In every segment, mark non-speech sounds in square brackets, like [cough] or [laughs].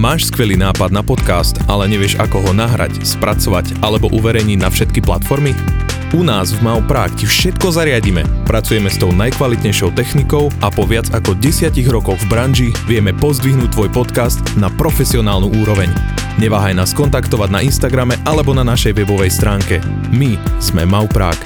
Máš skvelý nápad na podcast, ale nevieš ako ho nahrať, spracovať alebo uverejniť na všetky platformy? U nás v Mau Prague ti všetko zariadíme. Pracujeme s tou najkvalitnejšou technikou a po viac ako 10 rokoch v branži vieme pozdvihnúť tvoj podcast na profesionálnu úroveň. Neváhaj nás kontaktovať na Instagrame alebo na našej webovej stránke. My sme Mau Prague.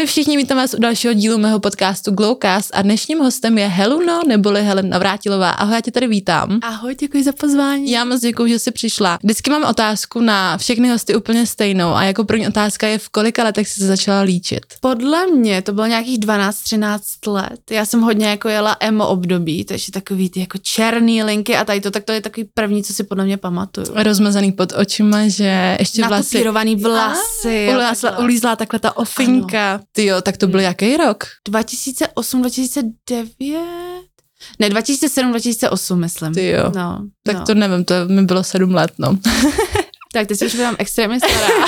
www.mauprague.com všichni, vítám vás u dalšího dílu mého podcastu Glowcast a dnešním hostem je Heluno neboli Helen Navrátilová. Ahoj, já tě tady vítám. Ahoj, děkuji za pozvání. Já moc děkuji, že jsi přišla. Vždycky mám otázku na všechny hosty úplně stejnou a jako první otázka je, v kolika letech jsi se začala líčit? Podle mě to bylo nějakých 12-13 let. Já jsem hodně jako jela emo období, takže takový ty jako černý linky a tady to, tak to je takový první, co si podle mě pamatuju. Rozmazaný pod očima, že ještě vlasy. vlasy. Ulízla, ulízla takhle ta ofinka. Ano. Ty jo, tak to byl jaký rok? 2008, 2009? Ne, 2007, 2008, myslím. Ty jo. No, tak no. to nevím, to mi bylo sedm let, no. [laughs] tak teď už budám extrémně stará.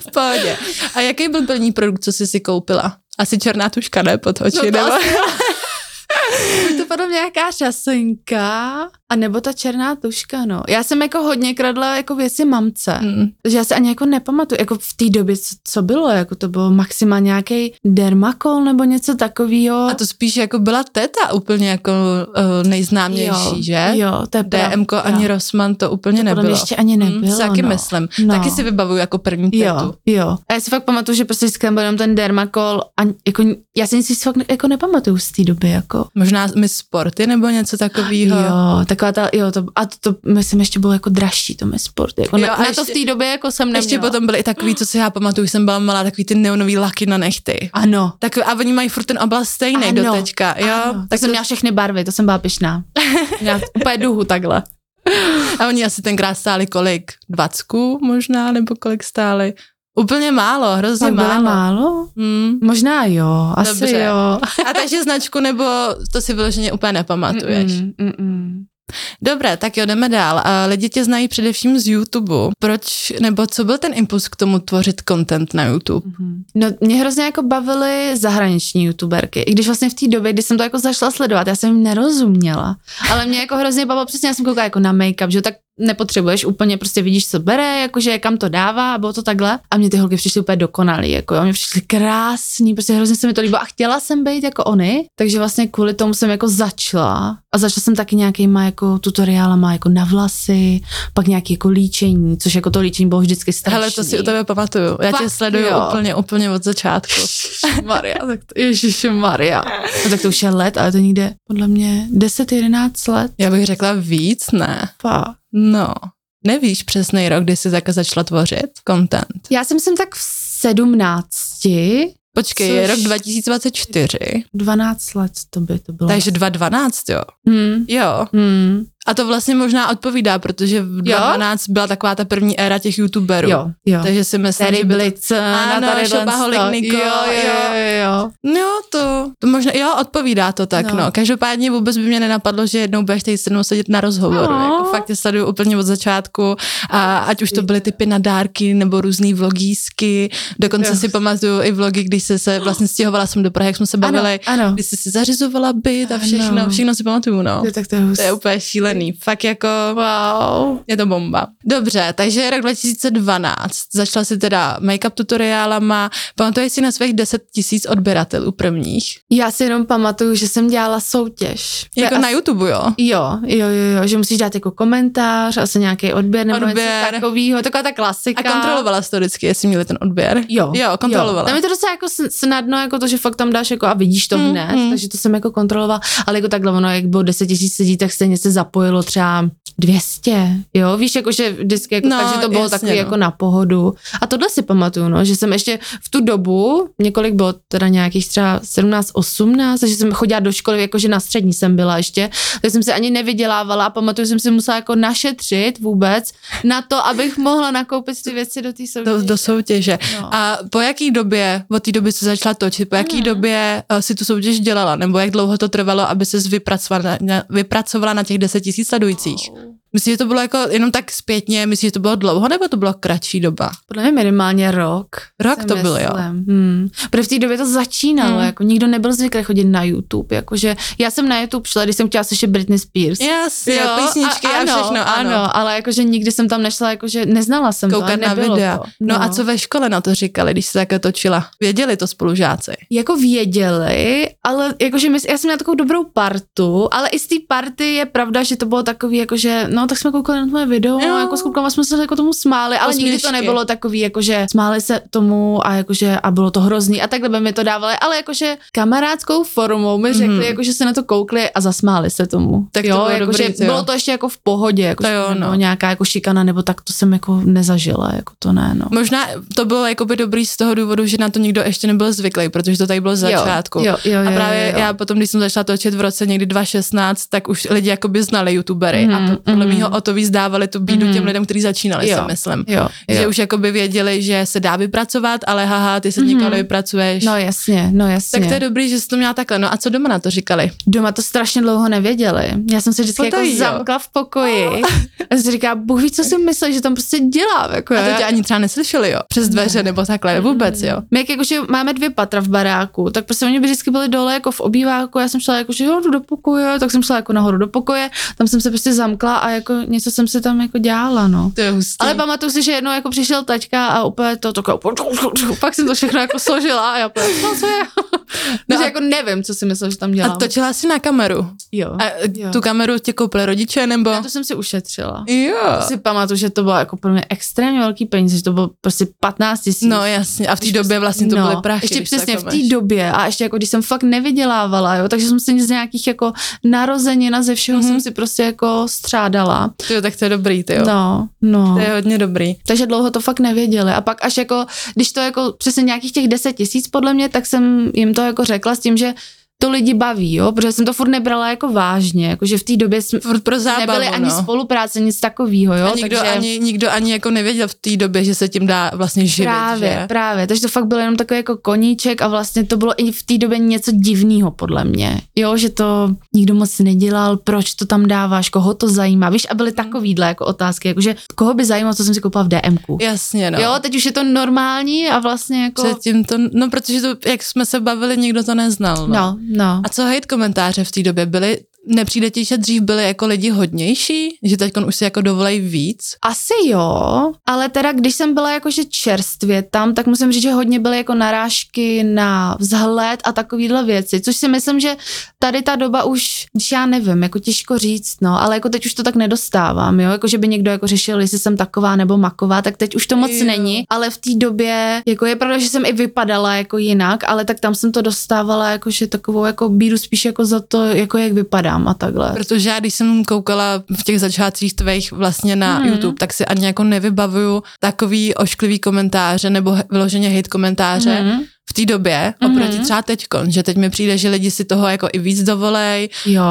v pohodě. A jaký byl první produkt, co jsi si koupila? Asi černá tuška, ne, pod oči, no nebo? Asi... [laughs] to potom nějaká šasenka, a nebo ta černá tuška, no. Já jsem jako hodně kradla jako věci mamce, mm. že já se ani jako nepamatuju, jako v té době, co, co bylo, jako to bylo maximálně nějaký dermakol nebo něco takového. A to spíš jako byla teta úplně jako uh, nejznámější, jo, že? Jo, to je DMko ani Rossmann to úplně to nebylo. ještě ani nebylo, mm, taky no. myslím. No. Taky si vybavuju jako první tetu. Jo, jo. A já si fakt pamatuju, že prostě vždycky byl jenom ten dermakol a jako, já si nic fakt jako nepamatuju z té doby, jako. Možná my sporty nebo něco takového. Jo, taková ta, jo, to, a to, to myslím ještě bylo jako dražší, to mi sport. Jako jo, na, na ještě, to v té době jako jsem neměla. Ještě potom byly i takový, co si já pamatuju, jsem byla malá, takový ty neonový laky na nechty. Ano. Tak, a oni mají furt ten oblast stejný do teďka. Jo? Ano. Tak, tak jsem to... měla všechny barvy, to jsem byla pyšná. [laughs] měla úplně duhu takhle. A oni asi tenkrát stáli kolik? Dvacku možná, nebo kolik stáli? Úplně málo, hrozně tak málo. málo? Hmm. Možná jo, asi Dobře. jo. A takže značku nebo to si vyloženě úplně nepamatuješ? Mm, mm, mm. Dobré, tak jo, jdeme dál. A lidi tě znají především z YouTube. Proč, nebo co byl ten impuls k tomu tvořit content na YouTube? Mm-hmm. No, mě hrozně jako bavily zahraniční youtuberky. I když vlastně v té době, kdy jsem to jako zašla sledovat, já jsem jim nerozuměla. Ale mě jako hrozně bavilo, přesně já jsem koukala jako na make-up, že tak nepotřebuješ úplně, prostě vidíš, co bere, jakože kam to dává, a bylo to takhle. A mě ty holky přišly úplně dokonalý, jako mě přišly krásný, prostě hrozně se mi to líbilo a chtěla jsem být jako oni, takže vlastně kvůli tomu jsem jako začala a začala jsem taky nějakýma jako tutoriálama jako na vlasy, pak nějaký jako líčení, což jako to líčení bylo vždycky strašný. Hele, to si u tebe pamatuju. Já tě sleduju jo. úplně, úplně od začátku. [laughs] Maria, tak to, Ježiši Maria. No, tak to už je let, ale to někde podle mě 10-11 let. Já bych řekla víc, ne? Fakt. No, nevíš přesný rok, kdy jsi tak začala tvořit content? Já jsem jsem tak v sedmnácti. Počkej, Což... je rok 2024. 12 let to by to bylo. Takže 2012, jo? Hmm. Jo. Hmm. A to vlastně možná odpovídá, protože v 2012 byla taková ta první éra těch youtuberů. Jo, jo. Takže si myslím, tady že byly co, ano, tady Šopaholik Niko, jo, jo, jo, jo. No to, to možná, jo, odpovídá to tak, no. no. Každopádně vůbec by mě nenapadlo, že jednou budeš tady se mnou sedět na rozhovoru. No. Jako fakt tě sleduju úplně od začátku a ať už to byly typy na dárky nebo různý vlogísky, dokonce jo. si pamatuju i vlogy, když jsi se vlastně stěhovala jsem do Prahy, jak jsme se bavili, ano, ano. když jsi si zařizovala byt a všechno, ano. všechno si pamatuju, no. Jo, tak to, je to je úplně šílený. Fakt jako wow. Je to bomba. Dobře, takže rok 2012. Začala si teda make-up tutoriálama. Pamatuješ si na svých 10 tisíc odběratelů prvních? Já si jenom pamatuju, že jsem dělala soutěž. Jako na YouTube, jo? Jo, jo, jo, jo, že musíš dát jako komentář, asi nějaký odběr nebo odběr. něco takového, taková ta klasika. A kontrolovala jsi to vždycky, jestli měli ten odběr? Jo. Jo, kontrolovala. Jo. Tam je to docela jako snadno, jako to, že fakt tam dáš jako a vidíš to hned, mm, mm. takže to jsem jako kontrolovala, ale jako takhle ono, jak bylo 10 tisíc lidí, tak stejně se zapojilo zapojilo třeba 200, jo, víš, jakože vždycky, jako, No, takže to bylo jasně, takový no. jako na pohodu. A tohle si pamatuju, no, že jsem ještě v tu dobu, několik bylo teda nějakých třeba 17, 18, takže jsem chodila do školy, jakože na střední jsem byla ještě, tak jsem se ani nevydělávala a pamatuju, jsem si musela jako našetřit vůbec na to, abych mohla nakoupit ty věci do té soutěže. do, do soutěže. No. A po jaký době, od té doby, co začala točit, po jaký době uh, si tu soutěž dělala, nebo jak dlouho to trvalo, aby se vypracovala, na, vypracovala na těch 10 tisíc sledujících? Myslíš, že to bylo jako jenom tak zpětně, myslíš, že to bylo dlouho, nebo to bylo kratší doba? Podle mě minimálně rok. Rok to byl, jo. myslím. Hmm. Protože v té době to začínalo, Hmm. jako nikdo nebyl zvyklý chodit na YouTube, jakože já jsem na YouTube šla, když jsem chtěla slyšet Britney Spears. Jasně, písničky a, ano, všechno, ano. ano. ale jakože nikdy jsem tam nešla, jakože neznala jsem to, Koukat a na videa. To. No. a co ve škole na to říkali, když se také točila? Věděli to spolužáci? Jako věděli, ale jakože my, já jsem měla takovou dobrou partu, ale i z té party je pravda, že to bylo takový, jakože, no tak jsme koukali na tvoje video, Jo. jo. jako s klukama jsme se jako tomu smáli, ale nikdy to nebylo takový, jakože smáli se tomu a jakože a bylo to hrozný a takhle by mi to dávali, ale jakože kamarádskou formou mi řekli, Mhm. jakože se na to koukli a zasmáli se tomu. Tak to jo, bylo jakože dobrý, ty jo. bylo to ještě jako v pohodě, jako To jo, no. nějaká jako šikana nebo tak to jsem jako nezažila, jako to ne, no. Možná to bylo jakoby dobrý z toho důvodu, že na to nikdo ještě nebyl zvyklý, protože to tady bylo z začátku. Jo, jo, jo, A právě jo, jo. já potom, když jsem začala točit v roce někdy 2016, tak už lidi jakoby znali youtubery Mhm, a po- podle mhm. mýho o to víc dávali tu bídu těm Mhm. lidem, kteří začínali, Jo, si myslím. Jo, Že jo. už jakoby věděli, že se dá vypracovat, ale haha, ty se Mhm. nikam nevypracuješ. No jasně, no jasně. tak to je dobrý, že jsi to měla takhle. No a co doma na to říkali? Doma to strašně dlouho nevěděli. Já jsem se vždycky jako jo. zamkla v pokoji. A [laughs] jsem říká, Bůh ví, co si myslí, že tam prostě dělám. Jako, A to tě ani třeba neslyšeli, jo? Přes dveře nebo takhle, vůbec, jo? My jak jakože máme dvě patra v baráku, tak prostě oni by vždycky byli dole jako v obýváku, já jsem šla jako, že jo, jdu do pokoje, tak jsem šla jako nahoru do pokoje, tam jsem se prostě zamkla a jako něco jsem si tam jako dělala, no. To je hustý. Ale pamatuju si, že jednou jako přišel taťka a úplně to takové, pak jsem to všechno jako složila a já úplně, [laughs] no co je? No a- jako nevím, co si myslel, že tam dělám. a točila jsi na kameru. jo. A jo. tu kameru tě koupili rodiče, nebo? Já to jsem si ušetřila. Jo. si pamatuju, že to bylo jako pro mě extrémně velký peníze, že to bylo prostě 15 tisíc. No jasně, a v té době vlastně to no, byly prachy. Ještě přesně v té době a ještě jako když jsem fakt nevydělávala, jo, takže jsem si z nějakých jako narozenin a ze všeho Mhm. mm-hmm. jsem si prostě jako střádala. Tyjo, tak to je dobrý, ty jo. No, no. To je hodně dobrý. Takže dlouho to fakt nevěděli. A pak až jako, když to jako přesně nějakých těch 10 tisíc podle mě, tak jsem jim to jako řekla s tím, že to lidi baví, jo, protože jsem to furt nebrala jako vážně, jakože v té době jsme Furt pro zábavu, nebyly ani no. spolupráce, nic takového, jo. a nikdo, takže... ani, nikdo ani jako nevěděl v té době, že se tím dá vlastně živit, Právě, že? právě, takže to fakt byl jenom takový jako koníček a vlastně to bylo i v té době něco divného podle mě. Jo, že to nikdo moc nedělal, proč to tam dáváš, koho to zajímá, víš, a byly takovýhle jako otázky, jakože koho by zajímalo, co jsem si koupila v DMku. Jasně, no. Jo, teď už je to normální a vlastně jako... Předtím to, no protože to, jak jsme se bavili, nikdo to neznal. No. No, no. A co hate komentáře v té době byly? Nepřijde ti, že dřív byli jako lidi hodnější? Že teď už si jako dovolej víc? Asi jo, ale teda když jsem byla jakože čerstvě tam, tak musím říct, že hodně byly jako narážky na vzhled a takovýhle věci, což si myslím, že tady ta doba už, když já nevím, jako těžko říct, no, ale jako teď už to tak nedostávám, jo, jako že by někdo jako řešil, jestli jsem taková nebo maková, tak teď už to moc Jo. není, ale v té době, jako je pravda, že jsem i vypadala jako jinak, ale tak tam jsem to dostávala jakože takovou jako bídu spíš jako za to, jako jak vypadám a takhle. Protože já, když jsem koukala v těch začátcích tvých vlastně na Mhm. YouTube, tak si ani jako nevybavuju takový ošklivý komentáře nebo vyloženě hate komentáře Mhm. V té době, Mhm. oproti třeba teďkon, že teď mi přijde, že lidi si toho jako i víc dovolej. Jo.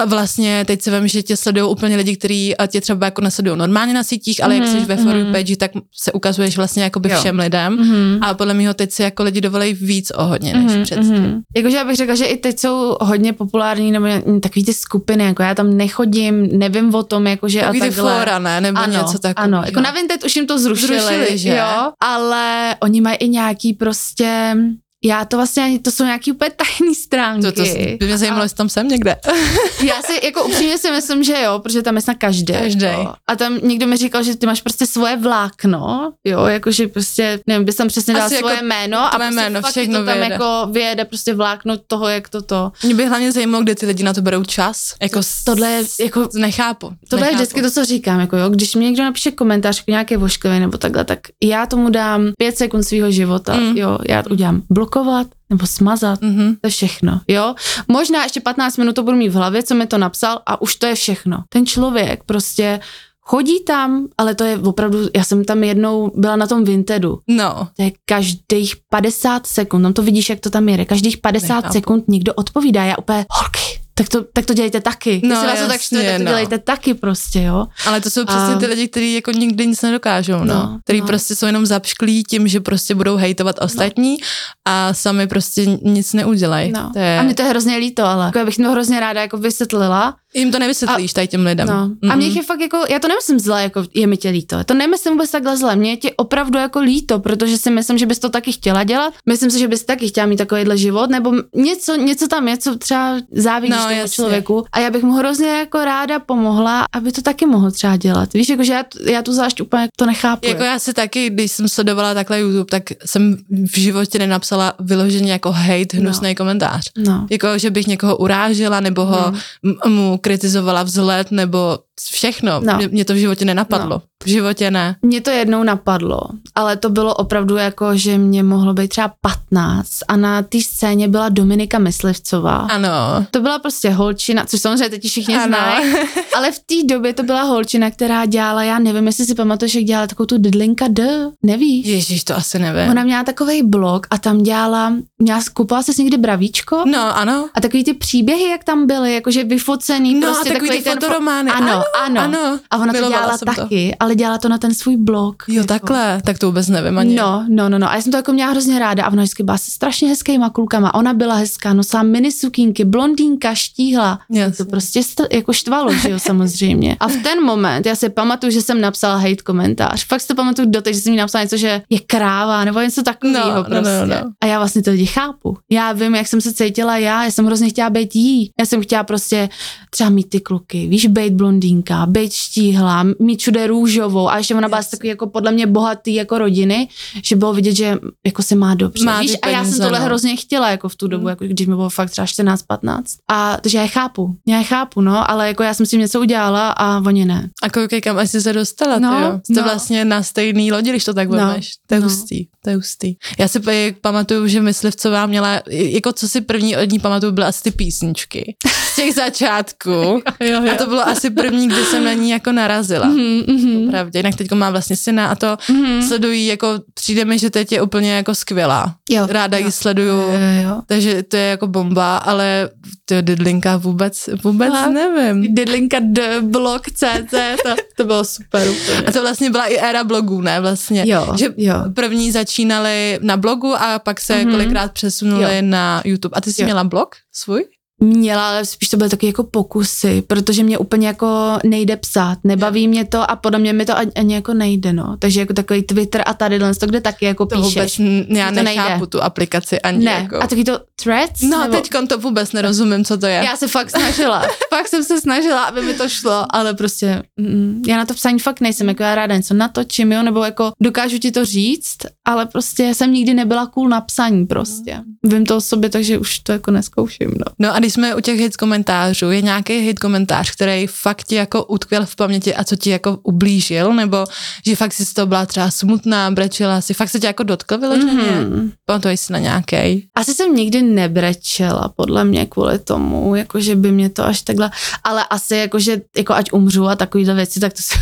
A vlastně teď se vím, že tě sledují úplně lidi, kteří tě třeba jako nesledují normálně na sítích, ale jak Mhm, jsi ve For mhm. page, tak se ukazuješ vlastně jakoby Jo. všem lidem. Mhm. A podle mého teď si jako lidi dovolej víc o hodně než Mhm, předtím. mhm. Jakože já bych řekla, že i teď jsou hodně populární nebo takový ty skupiny, jako já tam nechodím, nevím o tom, jakože Takový a ty takhle. fóra, ne? Nebo ano, něco takového. ano, jako na Vinted už jim to zrušili, Zrušili, že? jo, ale oni mají i nějaký prostě, prostě já to vlastně, to jsou nějaký úplně tajný stránky. To, to by mě zajímalo, jestli tam jsem někde. [laughs] Já si jako upřímně si myslím, že jo, protože tam je snad každý. Každej. Jo. A tam někdo mi říkal, že ty máš prostě svoje vlákno, jo, jakože prostě, nevím, bys tam přesně dal Asi svoje jako jméno a prostě jméno, fakt všechno to tam vyjede. jako vyjede prostě vlákno toho, jak to to. Mě by hlavně zajímalo, kde ty lidi na to berou čas. Jako s- Tohle je jako nechápu. Tohle je nechápu. vždycky to, co říkám, jako jo, když mi někdo napíše komentář k nějaké vošklivě nebo takhle, tak já tomu dám pět sekund svého života, mm. jo, já udělám blok blokovat nebo smazat. Mm-hmm. To je všechno, jo. Možná ještě 15 minut to budu mít v hlavě, co mi to napsal a už to je všechno. Ten člověk prostě chodí tam, ale to je opravdu, já jsem tam jednou byla na tom Vintedu. No. To je každých 50 sekund, tam to vidíš, jak to tam jede, každých 50 Nechápu. sekund někdo odpovídá, já úplně, holky, tak to, tak to dělejte taky. No, Jestli vás to tak jasně, štve, tak to no. dělejte taky prostě, jo. Ale to jsou přesně A- ty lidi, kteří jako nikdy nic nedokážou, no. No, Který no. prostě jsou jenom zapšklí tím, že prostě budou hejtovat ostatní a sami prostě nic neudělají. No. To je... A mě to je hrozně líto, ale jako já bych to hrozně ráda jako vysvětlila. Jim to nevysvětlíš tady těm lidem. No. A mě je fakt jako, já to nemyslím zle, jako je mi tě líto. To nemyslím vůbec takhle zle. Mě je tě opravdu jako líto, protože si myslím, že bys to taky chtěla dělat. Myslím si, že bys taky chtěla mít takovýhle život, nebo něco, něco tam je, co třeba závidíš No, tomu jasně. člověku. A já bych mu hrozně jako ráda pomohla, aby to taky mohl třeba dělat. Víš, jako, že já, já tu zášť úplně to nechápu. Jako já si taky, když jsem sledovala takhle YouTube, tak jsem v životě nenapsala vyloženě jako hate, hnusný no. komentář. No. Jako, že bych někoho urážela, nebo ho No. m- mu kritizovala vzhled, nebo všechno. No. Mě, mě to v životě nenapadlo. No. V životě ne. Mě to jednou napadlo, ale to bylo opravdu jako, že mě mohlo být třeba 15 a na té scéně byla Dominika Myslivcová. Ano. To byla prostě holčina, což samozřejmě teď všichni Ano. znají, [laughs] ale v té době to byla holčina, která dělala, já nevím, jestli si pamatuješ, jak dělala takovou tu dydlinka D, nevíš? Ježíš, to asi nevím. Ona měla takový blog a tam dělala, měla, koupila se někdy bravíčko No, ano. a takový ty příběhy, jak tam byly, jakože vyfocený, No, prostě a takový ty ten fo- fotoromány. Ano, ano, ano. A ona to Milovala dělala jsem to. taky, ale dělala to na ten svůj blog. Jo, jako. takhle. Tak to vůbec nevím ani. No, no, no, no. A já jsem to jako měla hrozně ráda a ona vždycky byla se strašně hezkýma klukama. Ona byla hezká, nosila mini sukínky, blondýnka, štíhla. Jasně. To prostě st- jako štvalo, že jo, samozřejmě. A v ten moment já si pamatuju, že jsem napsala hate komentář. Fakt si to pamatuju doteď, že jsem jí napsala něco, že je kráva nebo něco takového No, no, prostě. no, no. A já vlastně to lidi chápu. Já vím, jak jsem se cítila já, já jsem hrozně chtěla být jí. Já jsem chtěla prostě třeba mít ty kluky, víš, být blondýnka, být štíhla, mít všude růžovou a ještě ona byla z takový jako podle mě bohatý jako rodiny, že bylo vidět, že jako se má dobře. Má víš, ty a já jsem tohle no. hrozně chtěla jako v tu dobu, Mm. jako když mi bylo fakt třeba 14-15. A takže já je chápu, já je chápu, no, ale jako já jsem s tím něco udělala a oni ne. A koukej, kam asi se dostala, No, no, jo. Jste no. vlastně na stejný lodi, když to tak No, vemeš. To je no. hustý, to je hustý. Já si pa- pamatuju, že Myslivcová měla, jako co si první od ní pamatuju, byly asi ty písničky. Z těch začátků. [laughs] jo, A to bylo asi první, kdy jsem na ní jako narazila. Mm, mm, Pravdě. Jinak teď má vlastně syna a to mm. sledují, jako přijde mi, že teď je úplně jako skvělá. Jo, Ráda jo. ji sleduju. Jo, jo. Takže to je jako bomba, ale to dydlinka vůbec, vůbec Aha. nevím. Didlinka D, blog CZ, to, to bylo super úplně. A to vlastně byla i éra blogů, ne? Vlastně. Jo, že jo. první začínali na blogu a pak se Mhm. mm-hmm. kolikrát přesunuli Jo. na YouTube. A ty jsi Jo. měla blog svůj? Měla, ale spíš to byly taky jako pokusy, protože mě úplně jako nejde psát, nebaví mě to a podle mě mi to ani, ani jako nejde, no. Takže jako takový Twitter a tady to, kde taky jako To vůbec, píšeš. n- já to nechápu nejde. tu aplikaci ani Ne, jako. a taky to threads? No, nebo... teď to vůbec nerozumím, co to je. Já se fakt snažila, [laughs] fakt jsem se snažila, aby mi to šlo, ale prostě mm, já na to psání fakt nejsem, jako já ráda něco natočím, jo, nebo jako dokážu ti to říct, ale prostě jsem nikdy nebyla cool na psaní prostě. Vím to o sobě, takže už to jako neskouším, no. No a když jsme u těch hit komentářů, je nějaký hit komentář, který fakt ti jako utkvěl v paměti a co ti jako ublížil, nebo že fakt si z toho byla třeba smutná, brečela si, fakt se tě jako dotkl vyloženě? Mm-hmm. Mhm. Pamatuješ si na nějaký? Asi jsem nikdy nebrečela, podle mě kvůli tomu, jako že by mě to až takhle, ale asi jako, že jako ať umřu a takovýhle věci, tak to, se,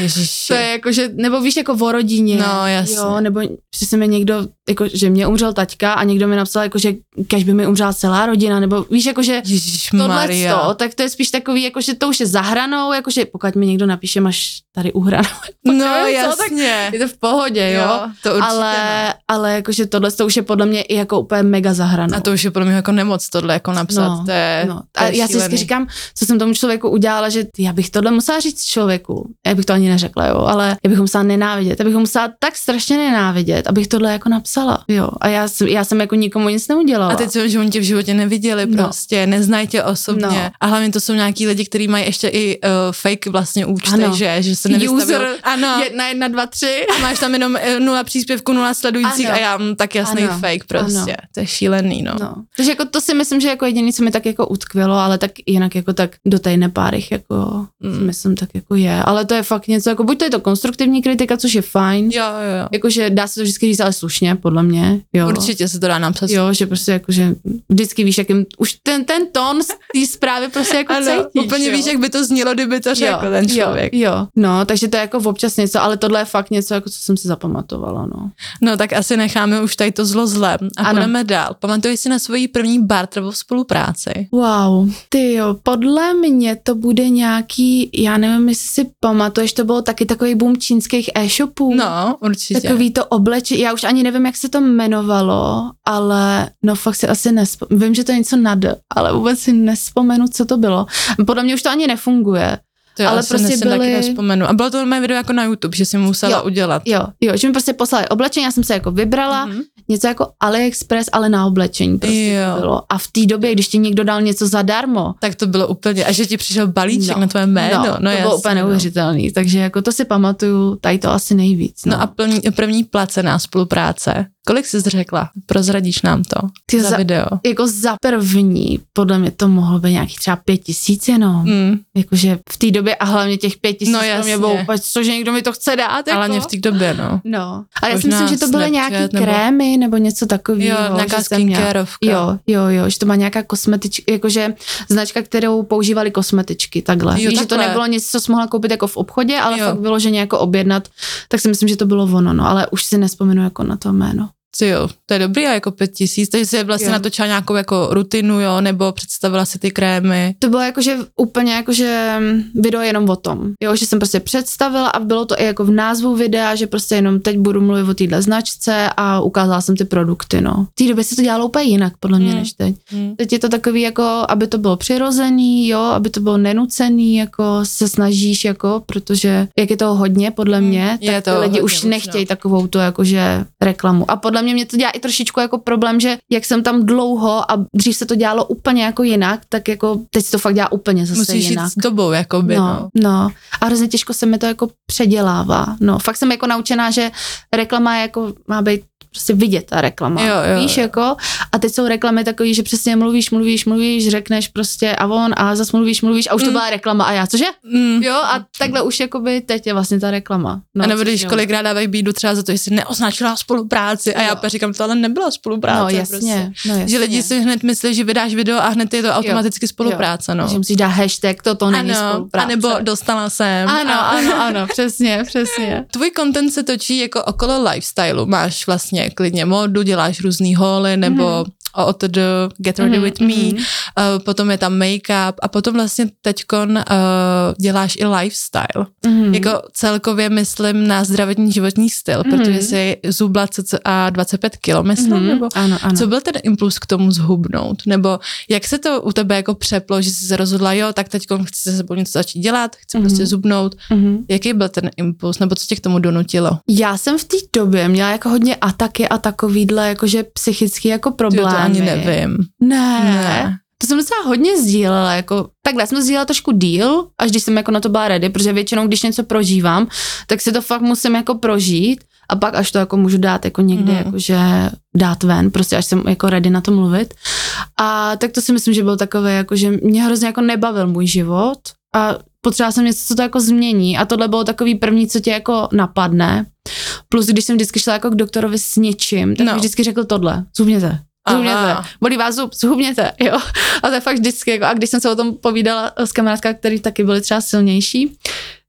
Ježiši. to je jako, že, nebo víš, jako o rodině. No, jasně. Jo, nebo že se mi někdo, jako, že mě umřel taťka a někdo mi napsal, jako, že kež by mi umřela celá rodina, nebo víš, jako, že Ježíš tohle tak to je spíš takový, jako, že to už je za hranou, jako, že pokud mi někdo napíše, máš tady uhranou. [laughs] No nevím, co, tak jasně. Je to v pohodě, jo. Jo, to určitě ale, ne. ale jakože tohle to už je podle mě i jako úplně mega za hranou. A to už je pro mě jako nemoc tohle jako napsat. No, to je, no. to A je já si vždycky říkám, co jsem tomu člověku udělala, že já bych tohle musela říct člověku. Já bych to ani neřekla, jo, ale já bych ho musela nenávidět. Já bych ho musela tak strašně nenávidět, abych tohle jako napsala. Jo. A já, jsem- já jsem jako nikomu nic neudělala. A teď jsem, že oni tě v životě neviděli No. prostě, neznají tě osobně. No. A hlavně to jsou nějaký lidi, kteří mají ještě i uh, fake vlastně účty, Ano. že, že se nevystavují. User Ano. jedna, jedna, dva, tři. A máš tam jenom eh, nula příspěvků, nula sledujících Ano. a já mm, tak jasný Ano. fake prostě. Ano. To je šílený, no. No. Takže jako to si myslím, že jako jediný, co mi tak jako utkvělo, ale tak jinak jako tak do té nepárich jako Mm. mm. myslím tak jako je. Ale to je fakt něco, jako buď to je to konstruktivní kritika, což je fajn, Jo, jo, jo. jakože dá se to vždycky říct, ale slušně, podle mě. Jo. Určitě se to dá napsat. Jo, že prostě jakože vždycky víš, jakým, už ten, ten tón z té zprávy prostě jako Ano, cítíš. úplně jo. víš, jak by to znělo, kdyby to řekl jo, ten člověk. Jo, jo, no, takže to je jako občas něco, ale tohle je fakt něco, jako co jsem si zapamatovala, no. No tak asi necháme už tady to zlo zlem a Ano. půjdeme dál. Pamatuješ si na svoji první barterovou spolupráci? Wow, ty jo, podle mě to bude nějaký, já nevím, jestli si pamatuješ, to bylo taky takový boom čínských e-shopů. No, určitě. Takový to obleče, já už ani nevím, jak se to jmenovalo, ale no fakt si asi nespomenu, vím, že to je něco nad, ale vůbec si nespomenu, co to bylo. Podle mě už to ani nefunguje. To já ale prostě si taky byly- nespomenu. A bylo to mé video jako na YouTube, že si musela Jo. udělat. Jo, jo, že mi prostě poslali oblečení, já jsem se jako vybrala, Mhm. něco jako AliExpress, ale na oblečení prostě Jo. to bylo. A v té době, když ti někdo dal něco zadarmo, Tak to bylo úplně, a že ti přišel balíček No, na tvoje jméno. no, No, to bylo úplně no. neuvěřitelný, takže jako to si pamatuju, tady to asi nejvíc. No, No a první, první placená spolupráce. Kolik jsi řekla? Prozradíš nám to Ty za, za- video. jako za první, podle mě to mohlo být nějaký třeba pět tisíc jenom. Mm. Jakože v té době a hlavně těch pět tisíc No pro mě jasně. bylo úplně, cože někdo mi to chce dát. Ale Jako. hlavně v té době, no. No. A já si myslím, že to byly nějaký nebo- krémy nebo něco takového. Jo, nějaká skincareovka. Jo, jo, jo, že to má nějaká kosmetička, jakože značka, kterou používali kosmetičky, takhle. Jo, Víš, že to nebylo něco, co jsi mohla koupit jako v obchodě, ale Jo. fakt bylo, že nějak objednat, tak si myslím, že to bylo ono, no, ale už si nespomenu jako na to jméno. Ty jo, to je dobrý a jako pět tisíc, takže jsi vlastně Jo. natočila nějakou jako rutinu, jo, nebo představila si ty krémy. To bylo jakože úplně jakože mm, video jenom o tom, jo, že jsem prostě představila a bylo to i jako v názvu videa, že prostě jenom teď budu mluvit o téhle značce a ukázala jsem ty produkty, no. V té době se to dělalo úplně jinak, podle mě, Mm. než teď. Hmm. Teď je to takový jako, aby to bylo přirozený, jo, aby to bylo nenucený, jako se snažíš, jako, protože jak je toho hodně, podle mě, Mm, je tak ty toho lidi hodně už už, no. nechtějí takovou tu jakože reklamu. A podle mě mě to dělá i trošičku jako problém, že jak jsem tam dlouho a dřív se to dělalo úplně jako jinak, tak jako teď se to fakt dělá úplně zase Musíš jít jinak. s dobou, jakoby, no. No, no. A hrozně těžko se mi to jako předělává. No, fakt jsem jako naučená, že reklama je jako má být prostě vidět ta reklama. Jo, jo, Víš, jo. jako? A teď jsou reklamy takový, že přesně mluvíš, mluvíš, mluvíš, řekneš prostě a on a zase mluvíš, mluvíš a už to Mm. byla reklama a já, cože? Mm. Jo, a takhle už jakoby teď je vlastně ta reklama. No, a nebo když jo. kolikrát dávají bídu třeba za to, že jsi neoznačila spolupráci a já Jo. úplně říkám, to ale nebyla spolupráce. No jasně, Prostě. no jasně. Že lidi si hned myslí, že vydáš video a hned je to automaticky spolupráce, no. Že musíš dát hashtag, toto není ano, spolupráce. a nebo dostala jsem. Ano, a, ano, ano, přesně, přesně. [laughs] Tvůj content se točí jako okolo lifestylu. Máš vlastně klidně módu, děláš různý holy nebo mm-hmm. OTD, Get Ready Mhm, With Me, uh, potom je tam make-up a potom vlastně teďkon uh, děláš i lifestyle. Mhm. Jako celkově myslím na zdravotní životní styl, Mhm. protože jsi zubla cca 25 kilo, myslím, Mhm, nebo Ano, ano. co byl ten impuls k tomu zhubnout? Nebo jak se to u tebe jako přeplo, že jsi se rozhodla, jo, tak teď chci se sebou něco začít dělat, chci Mhm. prostě zubnout. Mhm. Jaký byl ten impuls, nebo co tě k tomu donutilo? Já jsem v té době měla jako hodně ataky a takovýhle jakože psychický jako to ani nevím. Ne. Ne. To jsem docela hodně sdílela, jako takhle jsem to sdílela trošku díl, až když jsem jako na to byla ready, protože většinou, když něco prožívám, tak si to fakt musím jako prožít a pak až to jako můžu dát jako někde, mm. jakože dát ven, prostě až jsem jako ready na to mluvit. A tak to si myslím, že byl takové, jako že mě hrozně jako nebavil můj život a potřebovala jsem něco, co to jako změní a tohle bylo takový první, co tě jako napadne. Plus, když jsem vždycky šla jako k doktorovi s něčím, tak no. mi vždycky řekl tohle, zubněte. Zhubněte, bolí vás zub, zhubněte, jo. A to je fakt vždycky, jako, a když jsem se o tom povídala s kamarádkami, který taky byly třeba silnější,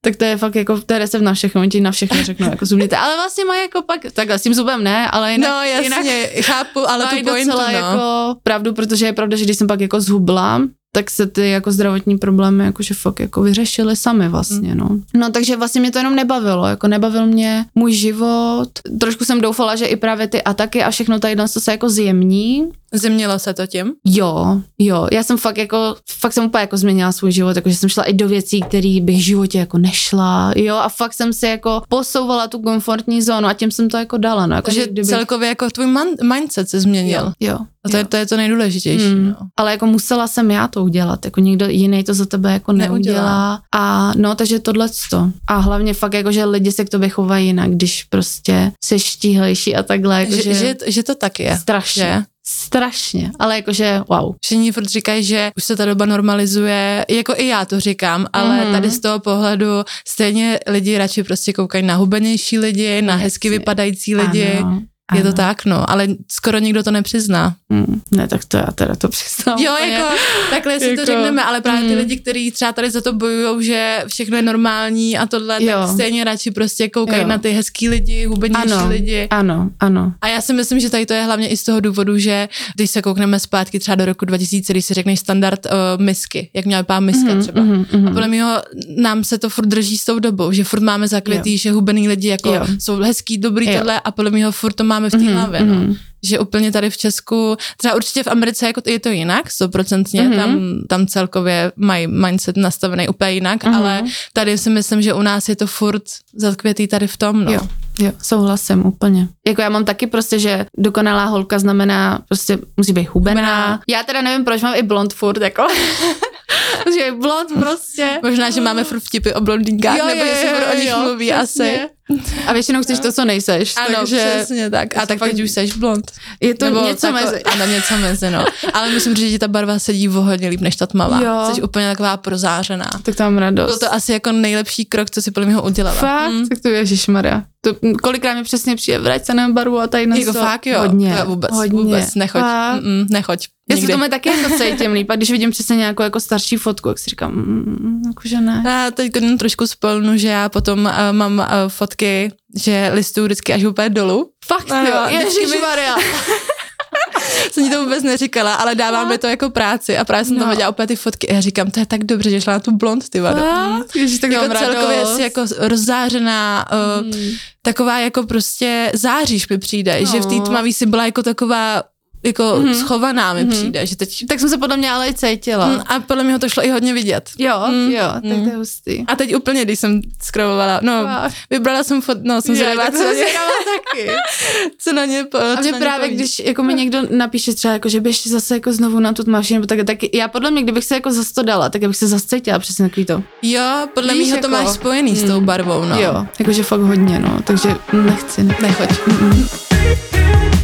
tak to je fakt jako, to je recept na všechno, oni ti na všechno řeknou, jako zhubněte. Ale vlastně mají jako pak, takhle s tím zubem ne, ale jinak, no jasně, jinak chápu, ale tu pointu, docela no. jako pravdu, protože je pravda, že když jsem pak jako zhubla, tak se ty jako zdravotní problémy jakože fakt jako vyřešily sami vlastně, no. No takže vlastně mě to jenom nebavilo, jako nebavil mě můj život. Trošku jsem doufala, že i právě ty ataky a všechno tady to se jako zjemní, Změnilo se to tím? Jo, jo, já jsem fakt jako, fakt jsem úplně jako změnila svůj život, jakože jsem šla i do věcí, které bych v životě jako nešla, jo, a fakt jsem si jako posouvala tu komfortní zónu a tím jsem to jako dala, no, Takže kdyby... celkově jako tvůj man- mindset se změnil. Jo, jo. A to je, to je to nejdůležitější. Mm. No. Ale jako musela jsem já to udělat, jako nikdo jiný to za tebe jako neudělá. Neudělá. A no, takže tohle to. A hlavně fakt jako, že lidi se k tobě chovají jinak, když prostě se štíhlejší a takhle. Jako, Že, že, že, že to tak je. strašně. Že? Strašně, ale jakože wow. Všichni furt říkají, že už se ta doba normalizuje, jako i já to říkám, ale Mhm. tady z toho pohledu stejně lidi radši prostě koukají na hubenější lidi, na hezky Jasně. vypadající lidi. Ano, Je to ano. tak, no, ale skoro nikdo to nepřizná. Mm, ne, tak to já teda to přiznám. Jo, úplně. jako takhle si Jako, to řekneme, ale právě ty mm. lidi, kteří třeba tady za to bojují, že všechno je normální a tohle, Jo. tak stejně radši prostě koukají Jo. na ty hezký lidi, hubenější Ano, lidi. ano, ano. A já si myslím, že tady to je hlavně i z toho důvodu, že když se koukneme zpátky třeba do roku 2000, když si řekneš standard uh, misky, jak měla vypadat miska Mhm, třeba. mhm, mhm. A podle mého nám se to furt drží s tou dobou, že furt máme zakvětý, že hubený lidi jako Jo. jsou hezký, dobrý Jo. tohle a podle mého furt to máme v té Mhm, hlavě. No. mhm. Že úplně tady v Česku, třeba určitě v Americe jako je to jinak, stoprocentně, Mhm. tam, tam celkově mají mindset nastavený úplně jinak, Mhm. ale tady si myslím, že u nás je to furt zakvětý tady v tom. No. Jo, jo, souhlasím úplně. Jako já mám taky prostě, že dokonalá holka znamená prostě musí být hubená. Hubená. Já teda nevím, proč mám i blond furt, jako. [laughs] že je blond prostě. Možná, že máme furt vtipy o blondýnkách, Jo, nebo že se o nich mluví asi. A většinou chceš to, co nejseš. Ano, takže přesně tak. A tak teď už seš blond. je to Nebo něco tako- mezi. Ano, něco mezi, no. [laughs] Ale musím říct, že ta barva sedí o hodně líp než ta tmavá. Jo. Jsi úplně taková prozářená. Tak to mám radost. Byl to asi jako nejlepší krok, co si podle mě udělala. Fakt? Mm. Tak to ježišmarja. To, kolikrát mi přesně přijde vrať se na barvu a tady na Jako to. fakt jo, Hodně, to vůbec, hodně. vůbec, nechoď. Mm-mm, nechoď. Já se Nikdy. tomu taky jako cítím líp, a když vidím přesně nějakou jako starší fotku, jak si říkám, mm, jakože ne. Já teď jenom trošku spolnu, že já potom uh, mám uh, fotky, že listuju vždycky až úplně dolů. Fakt Ano, jo, mi- ježišmarja. [laughs] Jsem jí to vůbec neříkala, ale dává mi to jako práci a právě jsem No. tam viděla opět ty fotky a já říkám, to je tak dobře, že šla na tu blond, ty vado. Ježiš, tak jako celkově radost. jsi jako rozzářená, uh, Mm. taková jako prostě záříš mi přijde, No. že v té tmavý si byla jako taková jako Mhm. schovaná mi Mhm. přijde, že teď... Tak jsem se podle mě ale i cítila. Mm, A podle mě to šlo i hodně vidět. Jo, Mm, jo, tak mm. to je hustý. A teď úplně, když jsem scrollovala, no, Fakt. vybrala jsem fot, no, jsem zvědavá, co, na ně- taky. [laughs] co na ně, po, A mě právě, když jako mi někdo napíše třeba, jako, že běž zase jako znovu na tu tmavší, nebo tak, tak já podle mě, kdybych se jako zase to dala, tak bych se zase cítila přesně takový to. Jo, podle mě to jako- máš spojený s tou Mm. barvou, no. Jo, jakože fakt hodně, no, takže nechci. Ne. Nechoď. Mm-mm.